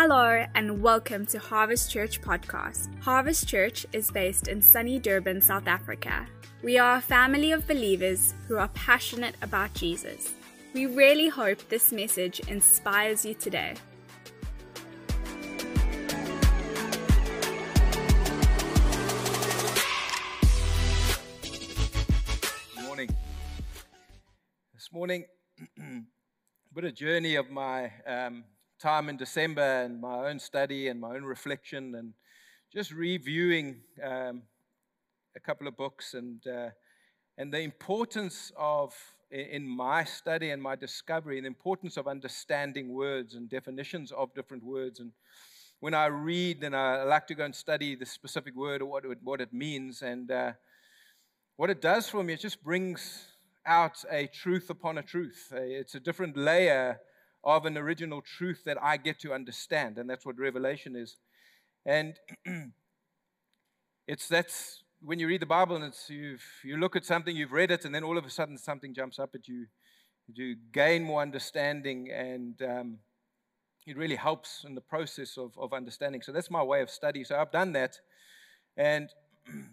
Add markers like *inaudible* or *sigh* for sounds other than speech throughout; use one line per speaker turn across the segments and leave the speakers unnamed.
Hello, and welcome to Harvest Church Podcast. Harvest Church is based in sunny Durban, South Africa. We are a family of believers who are passionate about Jesus. We really hope this message inspires you today.
Good morning. This morning, *clears throat* a bit of journey of my um, time in December and my own study and my own reflection and just reviewing um, a couple of books and uh, and the importance of in my study and my discovery, the importance of understanding words and definitions of different words. And when I read, then I like to go and study the specific word or what it, what it means. And uh, what it does for me, it just brings out a truth upon a truth. It's a different layer of an original truth that I get to understand, and that's what revelation is. And *clears throat* it's that's when you read the Bible and it's you you look at something, you've read it, and then all of a sudden something jumps up at you. You gain more understanding, and um, it really helps in the process of, of understanding. So that's my way of study. So I've done that, and *clears throat*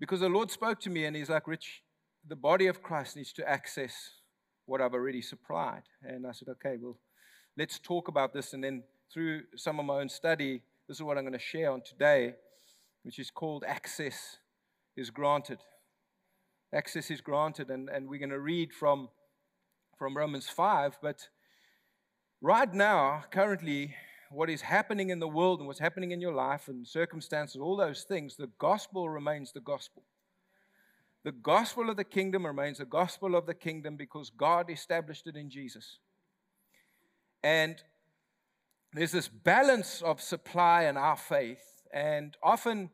because the Lord spoke to me and He's like, Rich, the body of Christ needs to access what I've already supplied. And I said, okay, well, let's talk about this. And then through some of my own study, this is what I'm going to share on today, which is called Access is Granted. Access is granted. And, and we're going to read from, from Romans 5. But right now, currently, what is happening in the world and what's happening in your life and circumstances, all those things, the gospel remains the gospel. The gospel of the kingdom remains the gospel of the kingdom because God established it in Jesus. And there's this balance of supply and our faith. And often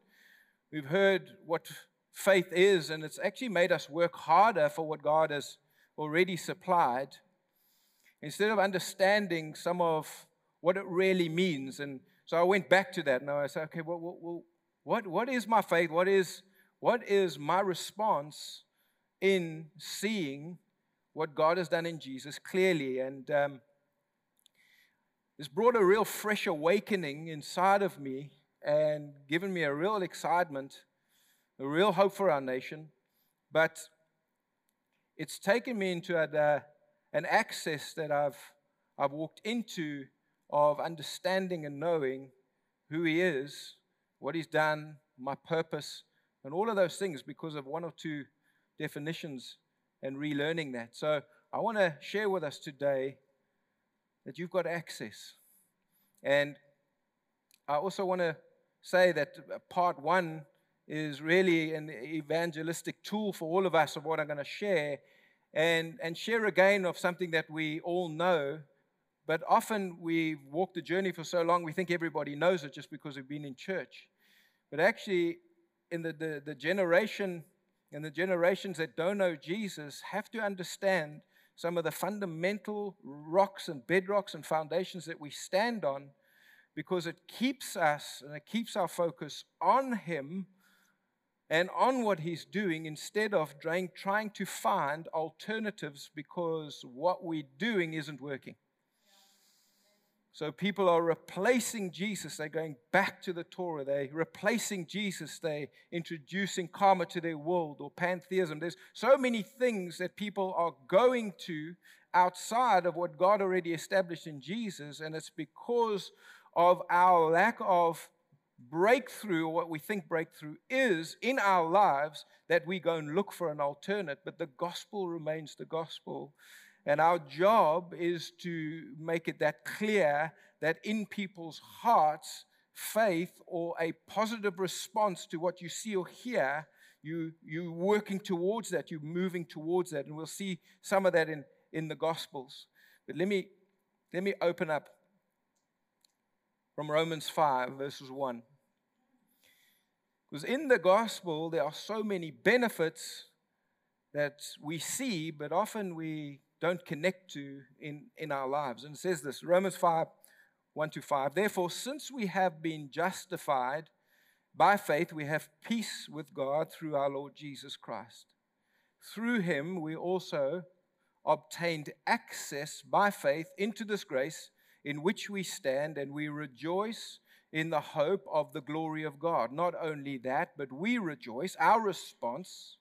we've heard what faith is, and it's actually made us work harder for what God has already supplied instead of understanding some of what it really means. And so I went back to that and I said, okay, well, well, what, what is my faith? What is, what is my response in seeing what God has done in Jesus clearly? And um, this brought a real fresh awakening inside of me and given me a real excitement, a real hope for our nation. But it's taken me into a, uh, an access that I've, I've walked into of understanding and knowing who He is, what He's done, my purpose, and all of those things because of one or two definitions and relearning that. So I want to share with us today that you've got access. And I also want to say that part one is really an evangelistic tool for all of us of what I'm going to share and, and share again of something that we all know but often we walk the journey for so long, we think everybody knows it just because we've been in church. But actually, in the, the, the generation and the generations that don't know Jesus have to understand some of the fundamental rocks and bedrocks and foundations that we stand on because it keeps us and it keeps our focus on Him and on what He's doing instead of trying, trying to find alternatives because what we're doing isn't working. So people are replacing Jesus. They're going back to the Torah. They're replacing Jesus. They're introducing karma to their world or pantheism. There's so many things that people are going to outside of what God already established in Jesus. And it's because of our lack of breakthrough, or what we think breakthrough is in our lives, that we go and look for an alternate. But the gospel remains the gospel. And our job is to make it that clear that in people's hearts, faith or a positive response to what you see or hear, you, you're working towards that, you're moving towards that. And we'll see some of that in, in the Gospels. But let me, let me open up from Romans 5, verses 1. Because in the gospel, there are so many benefits that we see, but often we don't connect to in, in our lives. And it says this Romans 5 1 to 5. Therefore, since we have been justified by faith, we have peace with God through our Lord Jesus Christ. Through him, we also obtained access by faith into this grace in which we stand, and we rejoice in the hope of the glory of God. Not only that, but we rejoice, our response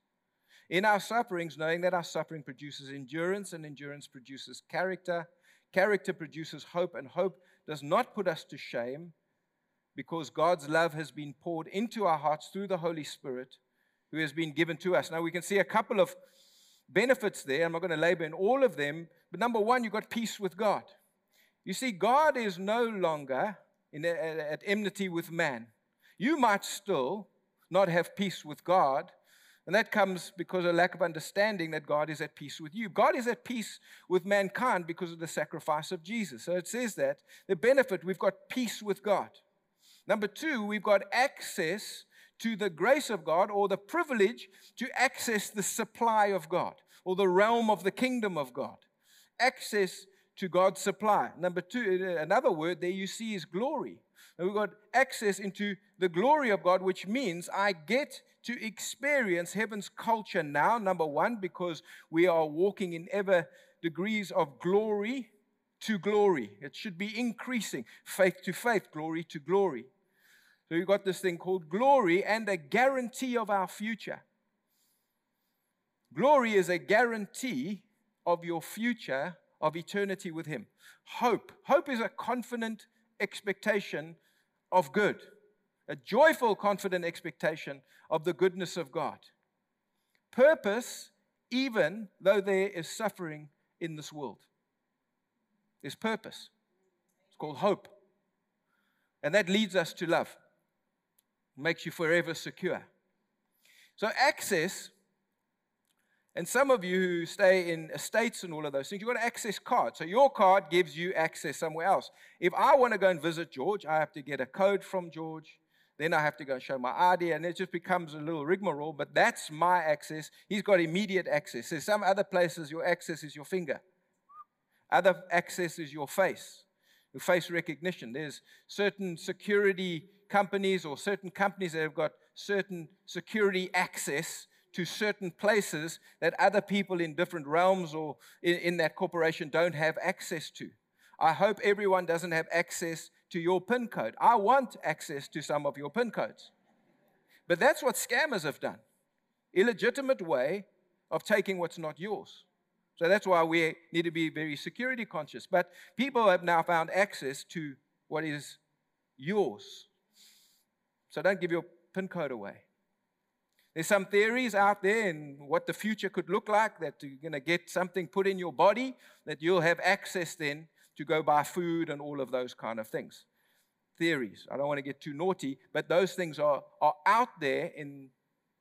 in our sufferings, knowing that our suffering produces endurance, and endurance produces character. Character produces hope, and hope does not put us to shame because God's love has been poured into our hearts through the Holy Spirit who has been given to us. Now, we can see a couple of benefits there. I'm not going to labor in all of them, but number one, you've got peace with God. You see, God is no longer in at enmity with man. You might still not have peace with God, and that comes because of a lack of understanding that God is at peace with you. God is at peace with mankind because of the sacrifice of Jesus. So it says that the benefit, we've got peace with God. Number two, we've got access to the grace of God or the privilege to access the supply of God or the realm of the kingdom of God. Access to God's supply. Number two, another word there you see is glory. And we've got access into the glory of God, which means I get to experience heaven's culture now, number one, because we are walking in ever degrees of glory to glory. It should be increasing, faith to faith, glory to glory. So we've got this thing called glory and a guarantee of our future. Glory is a guarantee of your future of eternity with Him. Hope. Hope is a confident expectation of good, a joyful, confident expectation of the goodness of God. Purpose, even though there is suffering in this world. There's purpose. It's called hope. And that leads us to love, makes you forever secure. So, access and some of you who stay in estates and all of those things, you've got an access card. So your card gives you access somewhere else. If I want to go and visit George, I have to get a code from George. Then I have to go and show my ID, and it just becomes a little rigmarole. But that's my access. He's got immediate access. There's some other places your access is your finger. Other access is your face, your face recognition. There's certain security companies or certain companies that have got certain security access to certain places that other people in different realms or in, in, that corporation don't have access to. I hope everyone doesn't have access to your PIN code. I want access to some of your PIN codes. But that's what scammers have done illegitimate way of taking what's not yours. So that's why we need to be very security conscious. But people have now found access to what is yours. So don't give your PIN code away. There's some theories out there in what the future could look like that you're going to get something put in your body that you'll have access then to go buy food and all of those kind of things. Theories. I don't want to get too naughty, but those things are, are out there in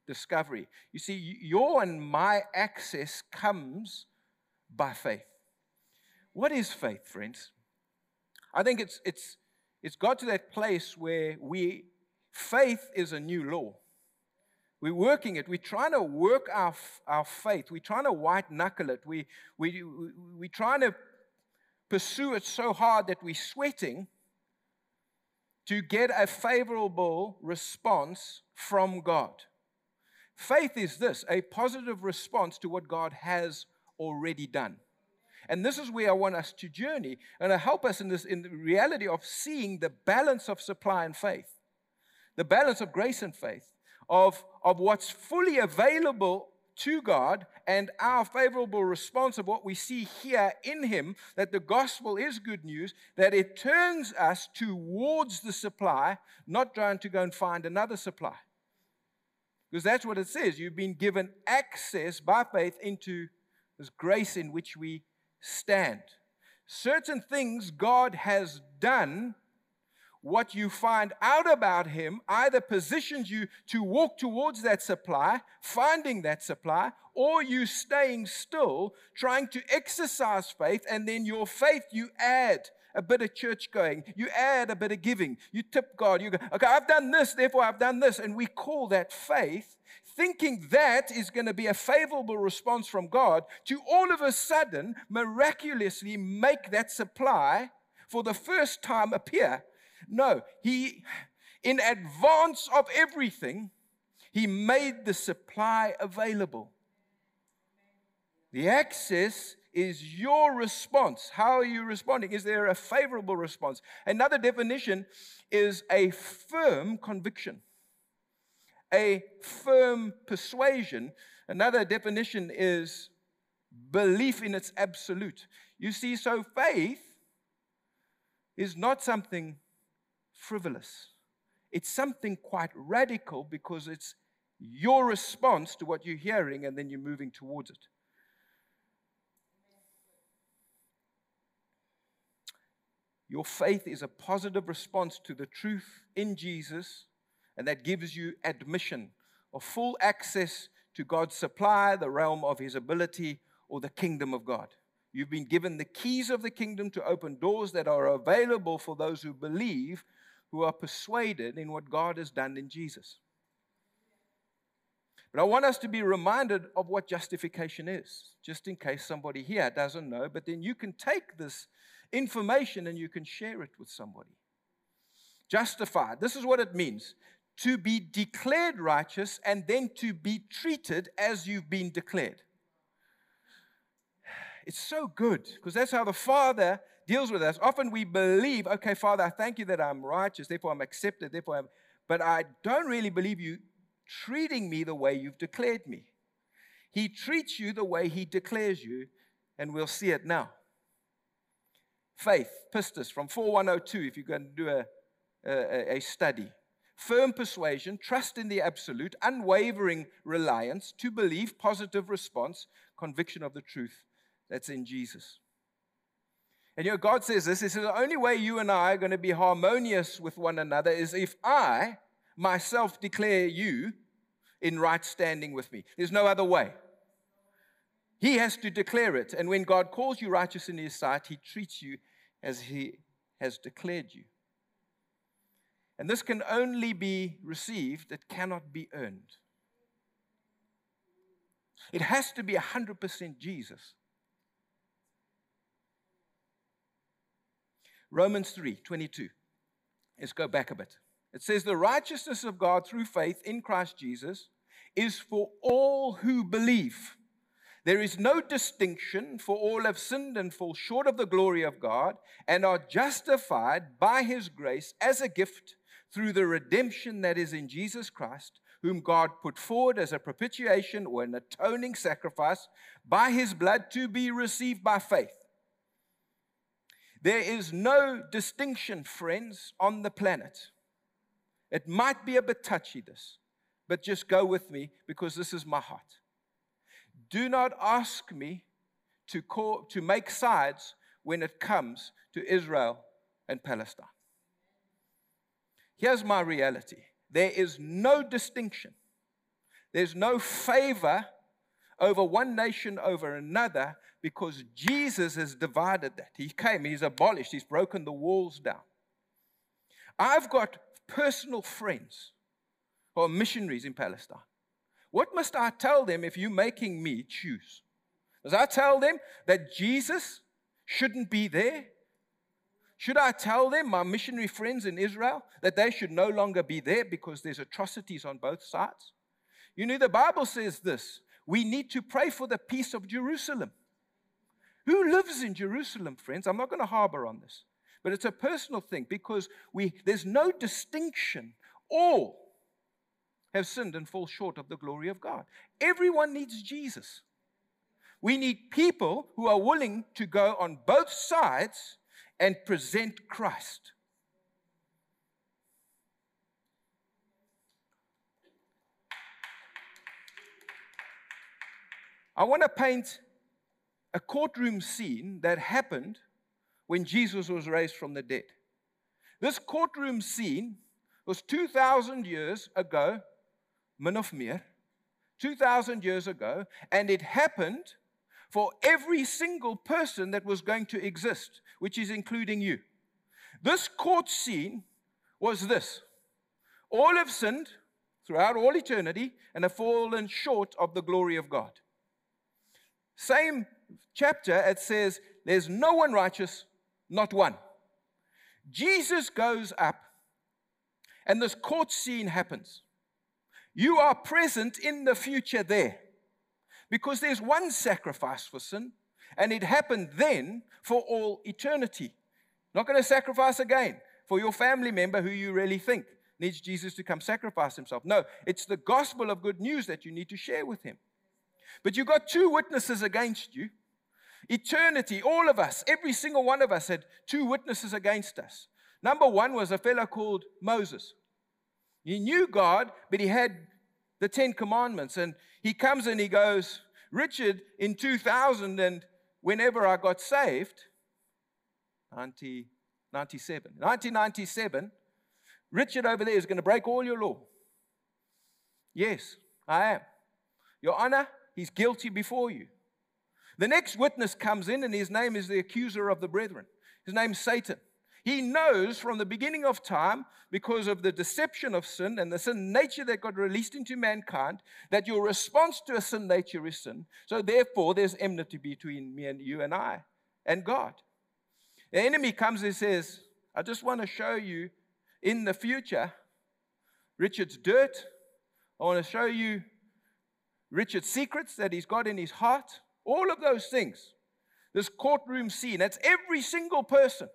discovery. You see, your and my access comes by faith. What is faith, friends? I think it's, it's, it's got to that place where we, faith is a new law. We're working it. We're trying to work our, our faith. We're trying to white knuckle it. We, we, we're trying to pursue it so hard that we're sweating to get a favorable response from God. Faith is this a positive response to what God has already done. And this is where I want us to journey and help us in this in the reality of seeing the balance of supply and faith, the balance of grace and faith of, of what's fully available to God and our favorable response of what we see here in Him that the gospel is good news, that it turns us towards the supply, not trying to go and find another supply. Because that's what it says. You've been given access by faith into this grace in which we stand. Certain things God has done what you find out about him either positions you to walk towards that supply, finding that supply, or you staying still, trying to exercise faith, and then your faith you add a bit of church going, you add a bit of giving, you tip God, you go, okay, I've done this, therefore I've done this, and we call that faith. Thinking that is going to be a favorable response from God to all of a sudden miraculously make that supply for the first time appear no, he, in advance of everything, he made the supply available. The access is your response. How are you responding? Is there a favorable response? Another definition is a firm conviction, a firm persuasion. Another definition is belief in its absolute. You see, so faith is not something frivolous. It's something quite radical because it's your response to what you're hearing and then you're moving towards it. Your faith is a positive response to the truth in Jesus, and that gives you admission or full access to God's supply, the realm of His ability, or the kingdom of God. You've been given the keys of the kingdom to open doors that are available for those who believe, who are persuaded in what God has done in Jesus. But I want us to be reminded of what justification is, just in case somebody here doesn't know. But then you can take this information and you can share it with somebody. Justified, this is what it means to be declared righteous and then to be treated as you've been declared. *sighs* It's so good because that's how the Father deals with us. Often we believe, okay, Father, I thank you that I'm righteous, therefore I'm accepted, therefore I'm, but I don't really believe you treating me the way you've declared me. He treats you the way he declares you, and we'll see it now. Faith, pistis, from 4102, if you're going to do a, a, a study. Firm persuasion, trust in the absolute, unwavering reliance, to believe, positive response, conviction of the truth that's in Jesus. And you know, God says this He says, the only way you and I are going to be harmonious with one another is if I myself declare you in right standing with me. There's no other way. He has to declare it. And when God calls you righteous in His sight, He treats you as He has declared you. And this can only be received, it cannot be earned. It has to be 100% Jesus. Romans 3 22. Let's go back a bit. It says, The righteousness of God through faith in Christ Jesus is for all who believe. There is no distinction, for all have sinned and fall short of the glory of God, and are justified by his grace as a gift through the redemption that is in Jesus Christ, whom God put forward as a propitiation or an atoning sacrifice by his blood to be received by faith. There is no distinction, friends, on the planet. It might be a bit touchy, this, but just go with me because this is my heart. Do not ask me to, call, to make sides when it comes to Israel and Palestine. Here's my reality there is no distinction, there's no favor over one nation over another because Jesus has divided that. He came, He's abolished, He's broken the walls down. I've got personal friends who are missionaries in Palestine. What must I tell them if you're making me choose? Does I tell them that Jesus shouldn't be there? Should I tell them, my missionary friends in Israel, that they should no longer be there because there's atrocities on both sides? You know, the Bible says this we need to pray for the peace of Jerusalem. Who lives in Jerusalem, friends? I'm not going to harbor on this, but it's a personal thing because we, there's no distinction. All have sinned and fall short of the glory of God. Everyone needs Jesus. We need people who are willing to go on both sides and present Christ. I want to paint a courtroom scene that happened when Jesus was raised from the dead. This courtroom scene was 2,000 years ago, min of meer, 2,000 years ago, and it happened for every single person that was going to exist, which is including you. This court scene was this all have sinned throughout all eternity and have fallen short of the glory of God. Same chapter, it says, There's no one righteous, not one. Jesus goes up, and this court scene happens. You are present in the future there because there's one sacrifice for sin, And it happened then for all eternity. Not going to sacrifice again for your family member who you really think needs Jesus to come sacrifice himself. No, it's the gospel of good news that you need to share with him. But you got two witnesses against you. Eternity, all of us, every single one of us had two witnesses against us. Number one was a fellow called Moses. He knew God, but he had the Ten Commandments. And he comes and he goes, Richard, in 2000 and whenever I got saved, 1997, 1997, Richard over there is going to break all your law. Yes, I am. Your Honor, he's guilty before you. The next witness comes in, and his name is the accuser of the brethren. His name's Satan. He knows from the beginning of time, because of the deception of sin and the sin nature that got released into mankind, that your response to a sin nature is sin. So therefore, there's enmity between me and you and I and God. The enemy comes and says, I just want to show you in the future Richard's dirt. I want to show you Richard's secrets that he's got in his heart. All of those things. This courtroom scene, that's every single person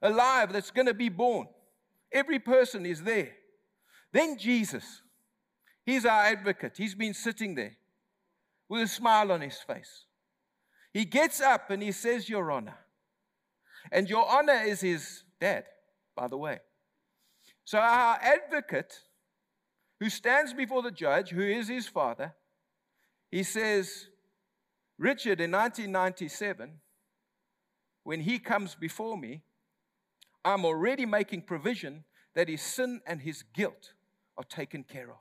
alive that's going to be born. Every person is there. Then Jesus, he's our advocate. He's been sitting there with a smile on his face. He gets up and he says, Your Honor. And Your Honor is his dad, by the way. So our advocate, who stands before the judge, who is his father, he says, Richard in 1997, when he comes before me, I'm already making provision that his sin and his guilt are taken care of.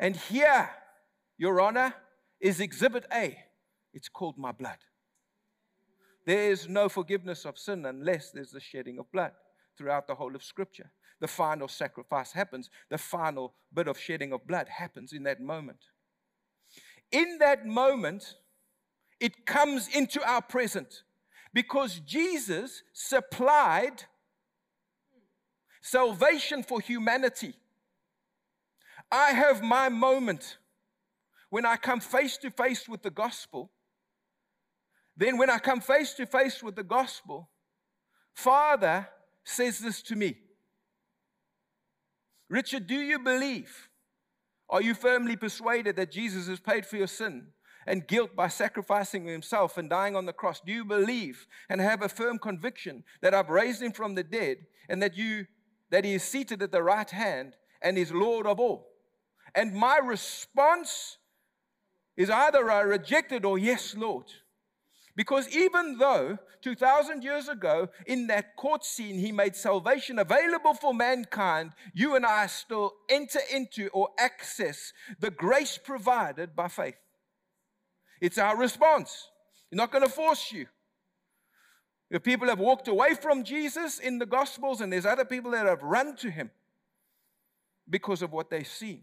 And here, Your Honor, is Exhibit A. It's called my blood. There is no forgiveness of sin unless there's the shedding of blood throughout the whole of Scripture. The final sacrifice happens, the final bit of shedding of blood happens in that moment. In that moment, it comes into our present because Jesus supplied salvation for humanity. I have my moment when I come face to face with the gospel. Then, when I come face to face with the gospel, Father says this to me Richard, do you believe? Are you firmly persuaded that Jesus has paid for your sin? and guilt by sacrificing himself and dying on the cross? Do you believe and have a firm conviction that I've raised him from the dead and that you that he is seated at the right hand and is Lord of all? And my response is either I rejected or yes, Lord. Because even though 2,000 years ago, in that court scene, he made salvation available for mankind, you and I still enter into or access the grace provided by faith. It's our response. You're not going to force you. If people have walked away from Jesus in the Gospels, and there's other people that have run to him because of what they've seen.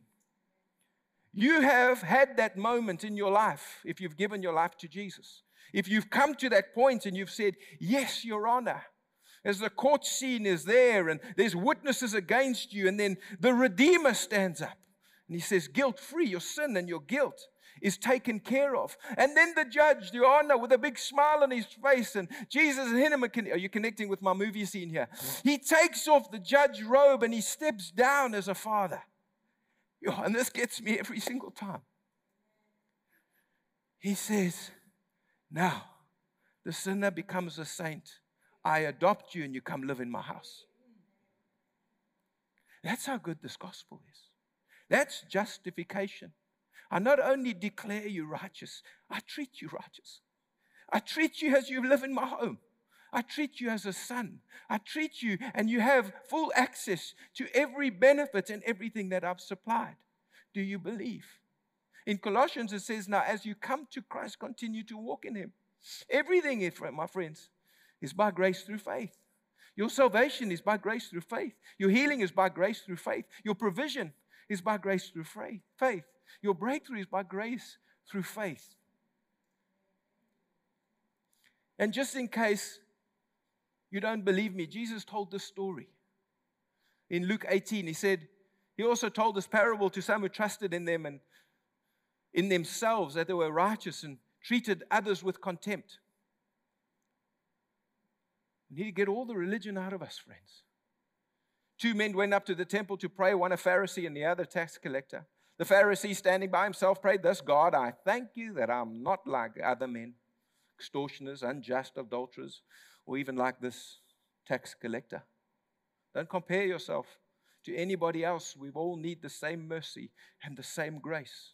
You have had that moment in your life if you've given your life to Jesus. If you've come to that point and you've said, Yes, Your Honor, as the court scene is there and there's witnesses against you, and then the Redeemer stands up and he says, Guilt free, your sin and your guilt is taken care of. And then the judge, the honor, with a big smile on his face, and Jesus and him, are you connecting with my movie scene here? He takes off the judge robe and he steps down as a father. And this gets me every single time. He says, Now the sinner becomes a saint. I adopt you and you come live in my house. That's how good this gospel is. That's justification. I not only declare you righteous, I treat you righteous. I treat you as you live in my home. I treat you as a son. I treat you and you have full access to every benefit and everything that I've supplied. Do you believe? In Colossians, it says, Now as you come to Christ, continue to walk in Him. Everything, my friends, is by grace through faith. Your salvation is by grace through faith. Your healing is by grace through faith. Your provision is by grace through faith. Your breakthrough is by grace through faith. And just in case you don't believe me, Jesus told this story. In Luke 18, he said, He also told this parable to some who trusted in them and in themselves that they were righteous and treated others with contempt. We need to get all the religion out of us, friends. Two men went up to the temple to pray, one a Pharisee and the other a tax collector. The Pharisee, standing by himself, prayed, Thus, God, I thank you that I'm not like other men, extortioners, unjust, adulterers, or even like this tax collector. Don't compare yourself to anybody else. We all need the same mercy and the same grace.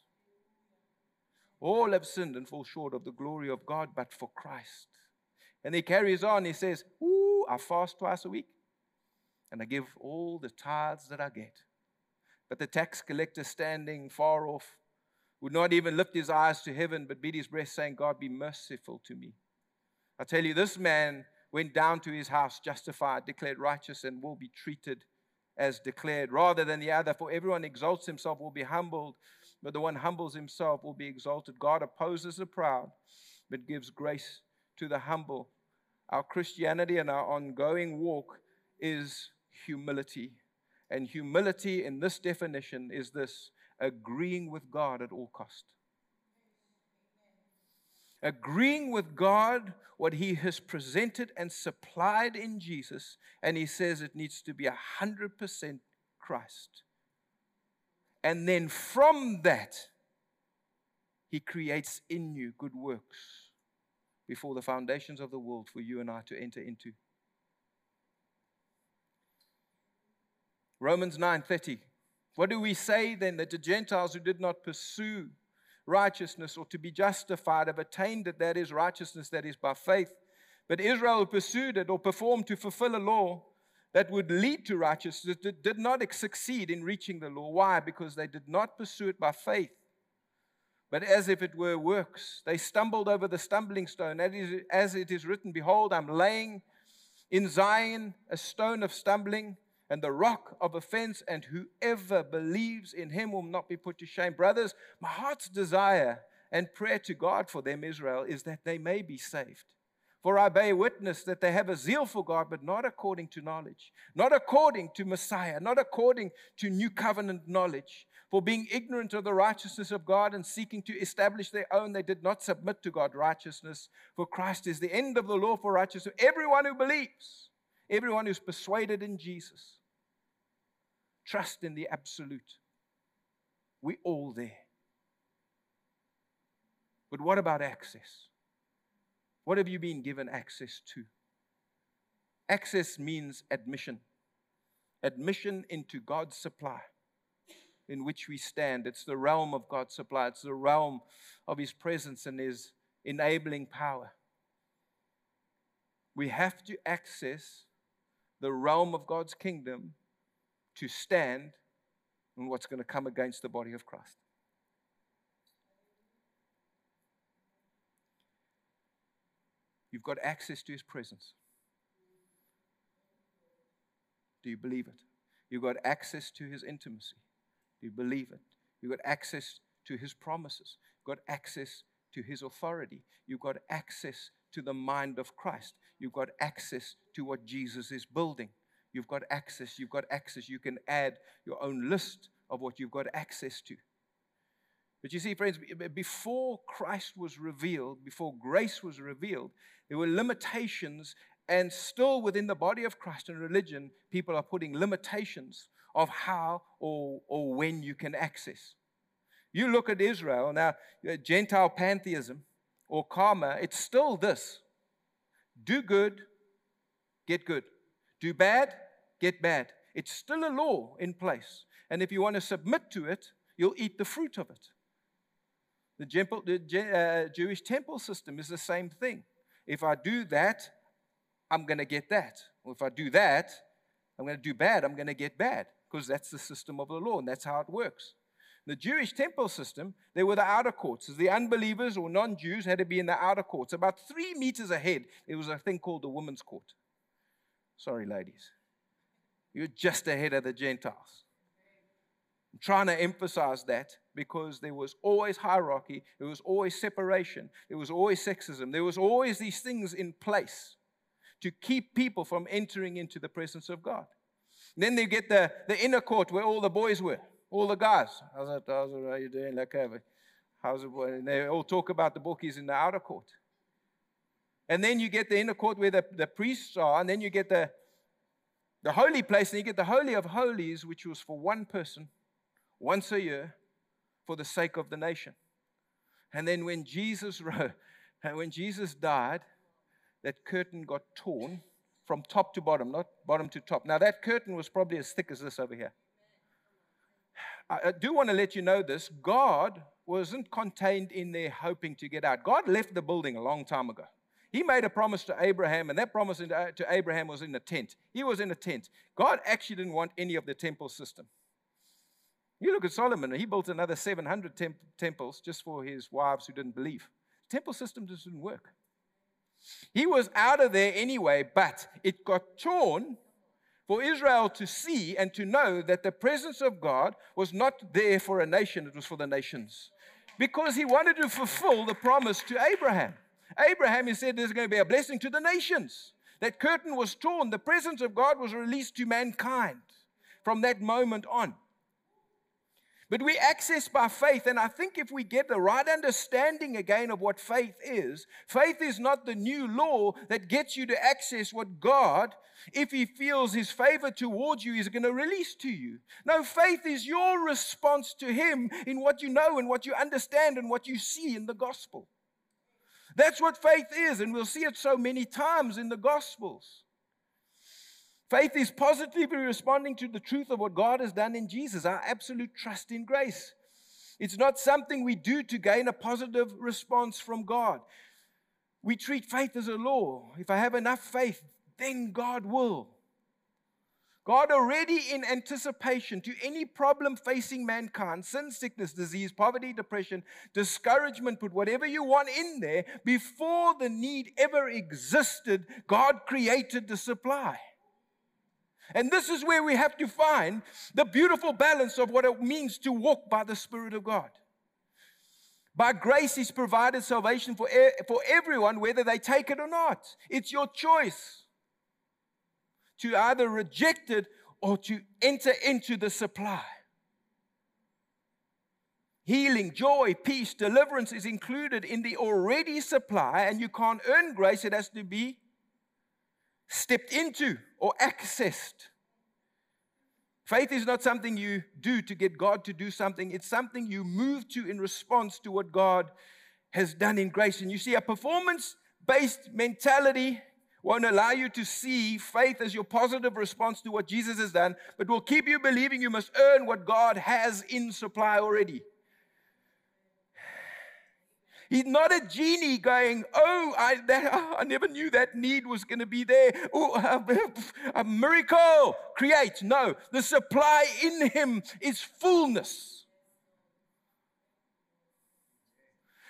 All have sinned and fall short of the glory of God, but for Christ. And he carries on, he says, Ooh, I fast twice a week, and I give all the tithes that I get. But the tax collector standing far off would not even lift his eyes to heaven, but beat his breast, saying, God, be merciful to me. I tell you, this man went down to his house justified, declared righteous, and will be treated as declared, rather than the other. For everyone exalts himself will be humbled, but the one humbles himself will be exalted. God opposes the proud, but gives grace to the humble. Our Christianity and our ongoing walk is humility. And humility in this definition is this agreeing with God at all cost. Agreeing with God what he has presented and supplied in Jesus, and he says it needs to be 100% Christ. And then from that, he creates in you good works before the foundations of the world for you and I to enter into. Romans 9:30 What do we say then that the Gentiles who did not pursue righteousness or to be justified have attained it that is righteousness that is by faith but Israel pursued it or performed to fulfill a law that would lead to righteousness did not succeed in reaching the law why because they did not pursue it by faith but as if it were works. They stumbled over the stumbling stone. As it is written, Behold, I'm laying in Zion a stone of stumbling and the rock of offense, and whoever believes in him will not be put to shame. Brothers, my heart's desire and prayer to God for them, Israel, is that they may be saved. For I bear witness that they have a zeal for God, but not according to knowledge, not according to Messiah, not according to new covenant knowledge. For being ignorant of the righteousness of God and seeking to establish their own, they did not submit to God's righteousness. For Christ is the end of the law for righteousness. Everyone who believes, everyone who's persuaded in Jesus, trust in the absolute. We all there. But what about access? What have you been given access to? Access means admission, admission into God's supply in which we stand. It's the realm of God's supply, it's the realm of His presence and His enabling power. We have to access the realm of God's kingdom to stand on what's going to come against the body of Christ. You've got access to His presence. Do you believe it? You've got access to His intimacy. Do you believe it. You've got access to his promises. You've got access to his authority. You've got access to the mind of Christ. You've got access to what Jesus is building. You've got access. You've got access. You can add your own list of what you've got access to. But you see, friends, before Christ was revealed, before grace was revealed, there were limitations, and still within the body of Christ and religion, people are putting limitations of how or, or when you can access. You look at Israel, now, uh, Gentile pantheism or karma, it's still this do good, get good. Do bad, get bad. It's still a law in place. And if you want to submit to it, you'll eat the fruit of it. The, uh, Jewish temple system is the same thing. If I do that, I'm going to get that. Or if I do that, I'm going to do bad, I'm going to get bad because that's the system of the law and that's how it works. The Jewish temple system, they were the outer courts. The unbelievers or non Jews had to be in the outer courts. About three meters ahead, there was a thing called the women's court. Sorry, ladies. You're just ahead of the Gentiles. I'm trying to emphasize that because there was always hierarchy, there was always separation, there was always sexism, there was always these things in place to keep people from entering into the presence of God. Then they get the, the inner court where all the boys were, all the guys. How's it, how's it, how are you doing? Like, How's it? And they all talk about the bookies in the outer court. And then you get the inner court where the, the priests are, and then you get the, the holy place, and you get the Holy of Holies, which was for one person once a year for the sake of the nation. And then when Jesus *laughs* and when Jesus died, that curtain got torn from top to bottom, not bottom to top. Now, that curtain was probably as thick as this over here. *sighs* I do want to let you know this God wasn't contained in there hoping to get out. God left the building a long time ago. He made a promise to Abraham, and that promise uh, to Abraham was in the tent. He was in a tent. God actually didn't want any of the temple system. You look at Solomon, he built another 700 temp- temples just for his wives who didn't believe. The temple system just didn't work. He was out of there anyway, but it got torn for Israel to see and to know that the presence of God was not there for a nation, it was for the nations. Because he wanted to fulfill the promise to Abraham. Abraham, he said, there's going to be a blessing to the nations. That curtain was torn. The presence of God was released to mankind from that moment on. But we access by faith, and I think if we get the right understanding again of what faith is, faith is not the new law that gets you to access what God, if He feels His favor towards you, is going to release to you. No, faith is your response to Him in what you know and what you understand and what you see in the gospel. That's what faith is, and we'll see it so many times in the gospels. Faith is positively responding to the truth of what God has done in Jesus, our absolute trust in grace. It's not something we do to gain a positive response from God. We treat faith as a law. If I have enough faith, then God will. God already in anticipation to any problem facing mankind, sin, sickness, disease, poverty, depression, discouragement, put whatever you want in there, before the need ever existed, God created the supply. And this is where we have to find the beautiful balance of what it means to walk by the Spirit of God. By grace, He's provided salvation for, for everyone, whether they take it or not. It's your choice to either reject it or to enter into the supply. Healing, joy, peace, deliverance is included in the already supply, and you can't earn grace, it has to be stepped into or accessed. Faith is not something you do to get God to do something, it's something you move to in response to what God has done in grace. And you see, a performance based mentality won't allow you to see faith as your positive response to what Jesus has done, but will keep you believing you must earn what God has in supply already. He's not a genie going, oh, I, that, *laughs* I never knew that need was going to be there. Oh, *laughs* a, a miracle, create. No, the supply in him is fullness.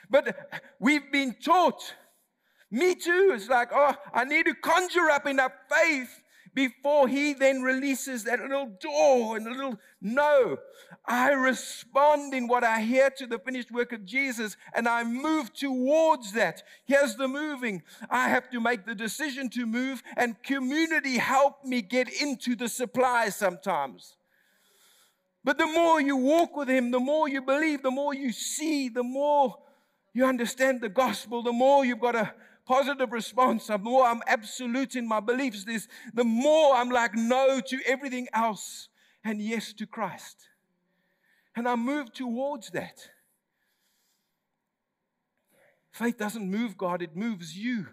But we've been taught, me too, it's like, oh, I need to conjure up enough faith before he then releases that little door and a little no. I respond in what I hear to the finished work of Jesus and I move towards that. Here's the moving. I have to make the decision to move, and community help me get into the supply sometimes. But the more you walk with Him, the more you believe, the more you see, the more you understand the gospel, the more you've got a positive response, the more I'm absolute in my beliefs, this, the more I'm like no to everything else and yes to Christ. And I move towards that. Faith doesn't move God, it moves you.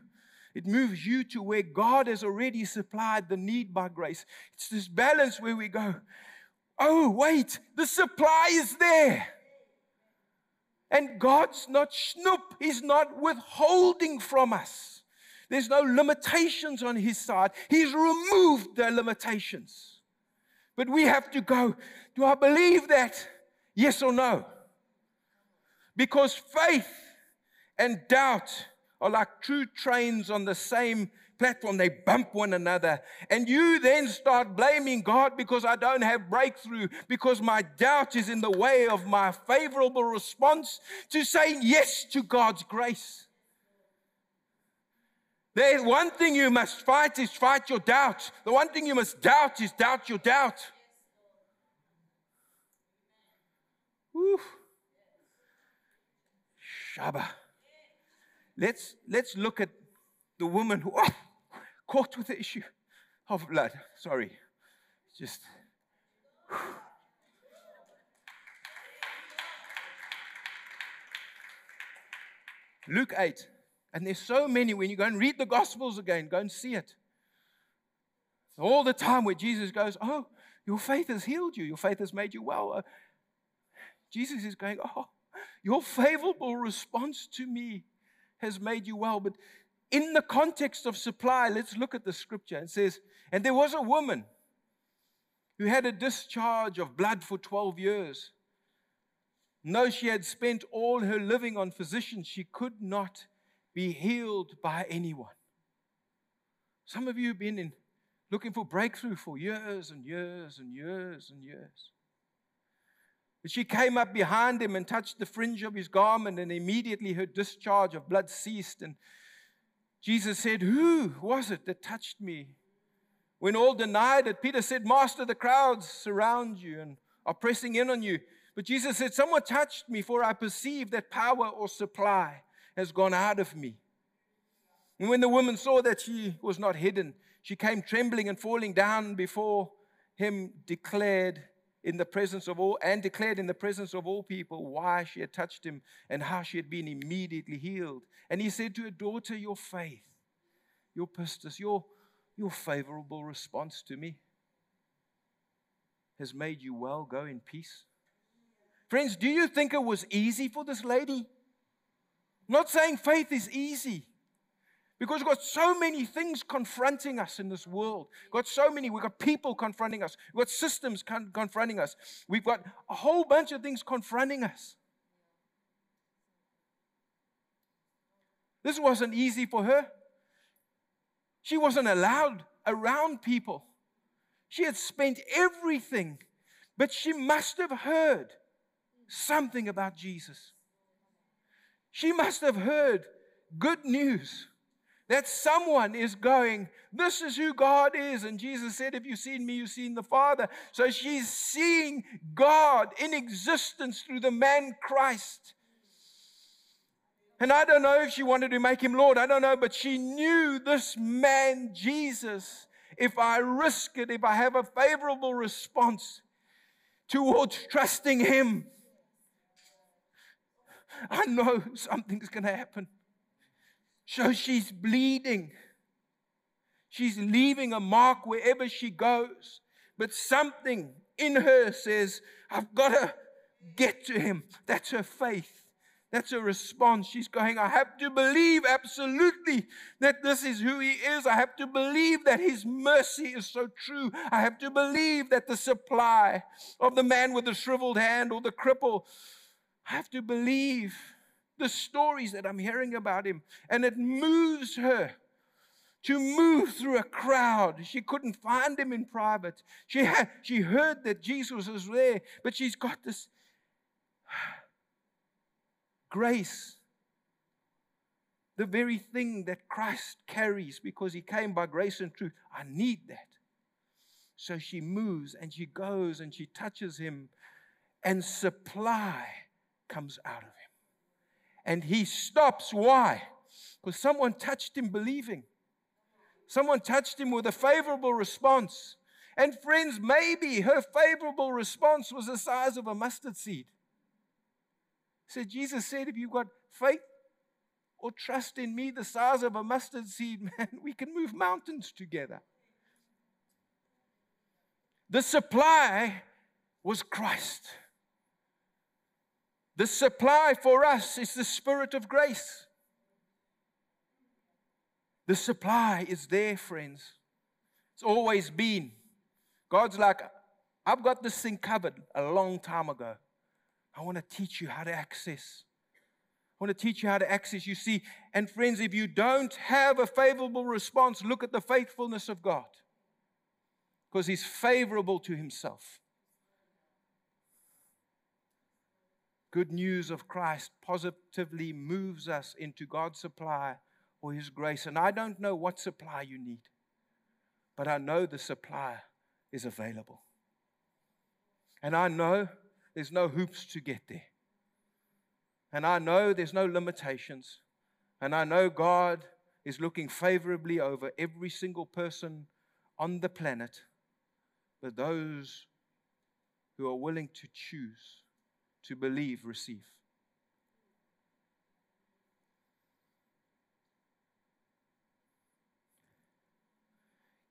It moves you to where God has already supplied the need by grace. It's this balance where we go, oh, wait, the supply is there. And God's not snoop, He's not withholding from us. There's no limitations on His side. He's removed the limitations. But we have to go, do I believe that? Yes or no? Because faith and doubt are like two trains on the same platform, they bump one another. And you then start blaming God because I don't have breakthrough, because my doubt is in the way of my favorable response to saying yes to God's grace. There's one thing you must fight is fight your doubt. The one thing you must doubt is doubt your doubt. Whew. Shaba. Let's, let's look at the woman who oh, caught with the issue of blood. Sorry. Just. Luke 8. And there's so many when you go and read the Gospels again, go and see it. All the time where Jesus goes, Oh, your faith has healed you, your faith has made you well. Uh, Jesus is going, Oh, your favorable response to me has made you well. But in the context of supply, let's look at the scripture. It says, And there was a woman who had a discharge of blood for 12 years. No, she had spent all her living on physicians. She could not be healed by anyone. Some of you have been in, looking for breakthrough for years and years and years and years. But she came up behind him and touched the fringe of his garment, and immediately her discharge of blood ceased. And Jesus said, Who was it that touched me? When all denied it, Peter said, Master, the crowds surround you and are pressing in on you. But Jesus said, Someone touched me, for I perceive that power or supply has gone out of me. And when the woman saw that she was not hidden, she came trembling and falling down before him, declared in the presence of all, and declared in the presence of all people why she had touched him and how she had been immediately healed. And he said to her, Daughter, your faith, your pistis, your, your favorable response to me has made you well. Go in peace. Friends, do you think it was easy for this lady? Not saying faith is easy. Because we've got so many things confronting us in this world. We've got so many, we've got people confronting us, we've got systems con- confronting us, we've got a whole bunch of things confronting us. This wasn't easy for her. She wasn't allowed around people. She had spent everything, but she must have heard something about Jesus. She must have heard good news that someone is going, This is who God is. And Jesus said, If you've seen me, you've seen the Father. So she's seeing God in existence through the man Christ. And I don't know if she wanted to make him Lord, I don't know, but she knew this man, Jesus, if I risk it, if I have a favorable response towards trusting him, I know *laughs* something's going to happen. So she's bleeding. She's leaving a mark wherever she goes. But something in her says, I've got to get to him. That's her faith. That's her response. She's going, I have to believe absolutely that this is who he is. I have to believe that his mercy is so true. I have to believe that the supply of the man with the shriveled hand or the cripple, I have to believe the stories that I'm hearing about him. And it moves her to move through a crowd. She couldn't find him in private. She, had, she heard that Jesus was there, but she's got this *sighs* grace. The very thing that Christ carries because he came by grace and truth. I need that. So she moves and she goes and she touches him, and supply comes out of him and he stops. Why? Because someone touched him believing. Someone touched him with a favorable response. And friends, maybe her favorable response was the size of a mustard seed. So Jesus said, if you've got faith or trust in me the size of a mustard seed, *laughs* man, we can move mountains together. The supply was Christ. The supply for us is the Spirit of grace. The supply is there, friends. It's always been. God's like, I've got this thing covered a long time ago. I want to teach you how to access. I want to teach you how to access. You see, and friends, if you don't have a favorable response, look at the faithfulness of God because He's favorable to Himself. Good news of Christ positively moves us into God's supply or His grace. And I don't know what supply you need, but I know the supply is available. And I know there's no hoops to get there. And I know there's no limitations. And I know God is looking favorably over every single person on the planet, but those who are willing to choose to believe receive.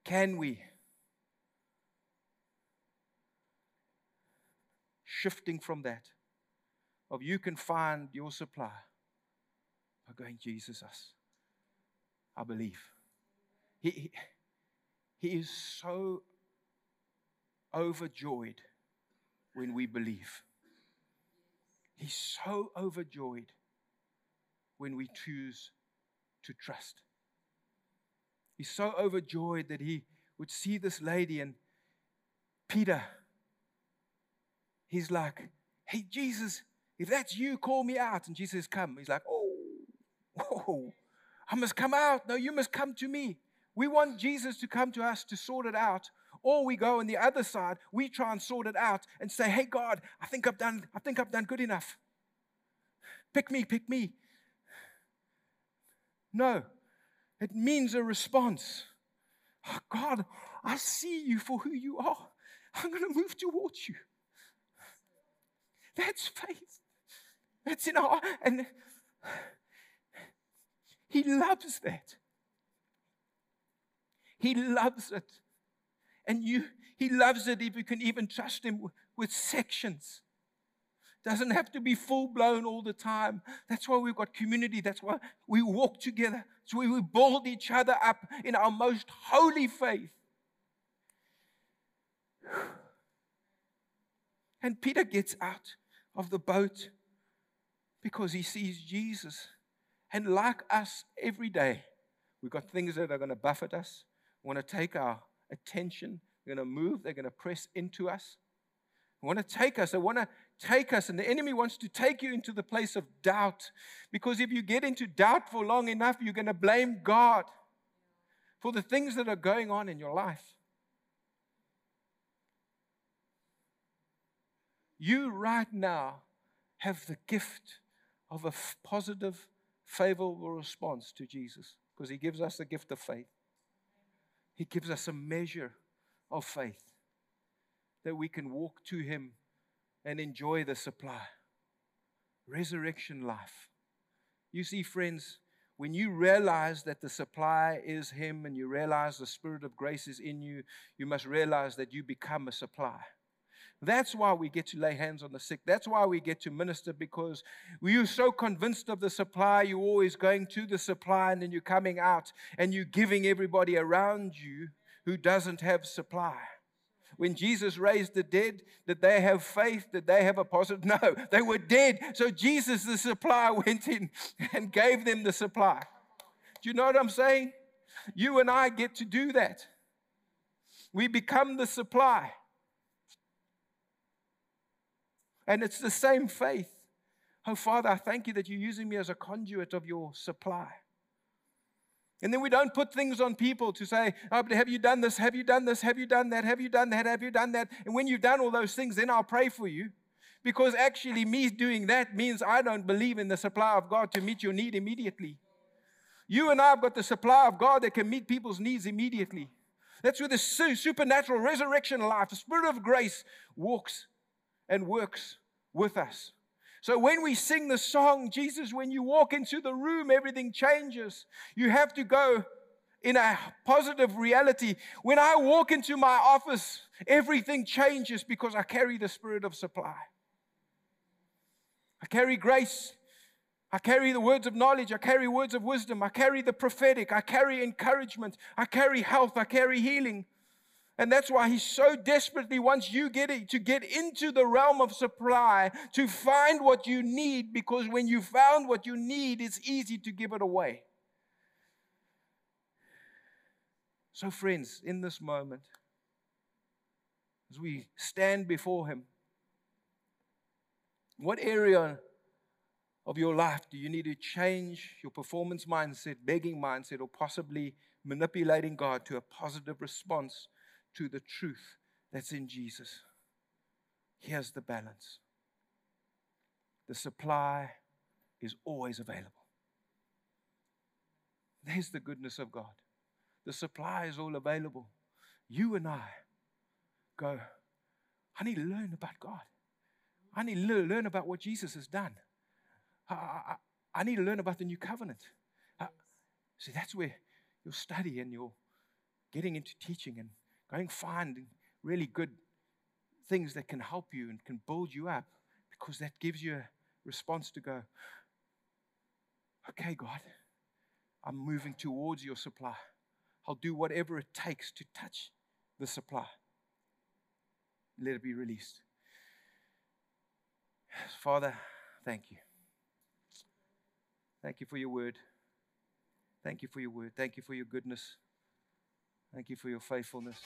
Can we? Shifting from that, of you can find your supply by going, Jesus, us. I believe. He, he, he is so overjoyed when we believe. He's so overjoyed when we choose to trust. He's so overjoyed that he would see this lady and Peter, he's like, Hey, Jesus, if that's you, call me out. And Jesus, come. He's like, Oh, whoa, I must come out. No, you must come to me. We want Jesus to come to us to sort it out. Or we go on the other side, we try and sort it out and say, Hey God, I think I've done, I think I've done good enough. Pick me, pick me. No, it means a response. Oh, God, I see you for who you are. I'm going to move towards you. That's faith. That's in our and he loves that. He loves it. And you he loves it if you can even trust him with sections. Doesn't have to be full blown all the time. That's why we've got community. That's why we walk together. So we build each other up in our most holy faith. *sighs* And Peter gets out of the boat because he sees Jesus. And like us every day, we've got things that are going to buffet us, want to take our attention, they're going to move, they're going to press into us. They want to take us, they want to take us, and the enemy wants to take you into the place of doubt. Because if you get into doubt for long enough, you're going to blame God for the things that are going on in your life. You right now have the gift of a positive, favorable response to Jesus because he gives us the gift of faith. He gives us a measure of faith that we can walk to him and enjoy the supply. Resurrection life. You see, friends, when you realize that the supply is Him and you realize the Spirit of grace is in you, you must realize that you become a supply. That's why we get to lay hands on the sick. That's why we get to minister because you're so convinced of the supply, you're always going to the supply and then you're coming out and you're giving everybody around you who doesn't have supply when Jesus raised the dead, did they have faith? Did they have a positive? *laughs* No, they were dead. So Jesus, the supply, *laughs* went in and gave them the supply. Do you know what I'm saying? You and I get to do that. We become the supply. And it's the same faith. Oh, Father, I thank you that you're using me as a conduit of your supply. And then we don't put things on people to say, oh, but have you done this? Have you done this? Have you done that? Have you done that? Have you done that? And when you've done all those things, then I'll pray for you. Because actually, me doing that means I don't believe in the supply of God to meet your need immediately. You and I have got the supply of God that can meet people's needs immediately. That's where the supernatural resurrection life, the Spirit of grace, walks and works with us. So when we sing the song, Jesus, when you walk into the room, everything changes. You have to go in a positive reality. When I walk into my office, everything changes because I carry the spirit of supply. I carry grace. I carry the words of knowledge. I carry words of wisdom. I carry the prophetic. I carry encouragement. I carry health. I carry healing. And that's why he so desperately wants you get it, to get into the realm of supply, to find what you need, because when you found what you need, it's easy to give it away. So, friends, in this moment, as we stand before him, what area of your life do you need to change your performance mindset, begging mindset, or possibly manipulating God to a positive response? To the truth that's in Jesus. Here's the balance the supply is always available. There's the goodness of God. The supply is all available. You and I go, I need to learn about God. I need to learn about what Jesus has done. I, I, I need to learn about the new covenant. Uh, see, that's where your study and your getting into teaching and going find really good things that can help you and can build you up because that gives you a response to go, okay, God, I'm moving towards your supply. I'll do whatever it takes to touch the supply. Let it be released. Father, thank you. Thank you for your word. Thank you for your word. Thank you for your goodness. Thank you for your faithfulness.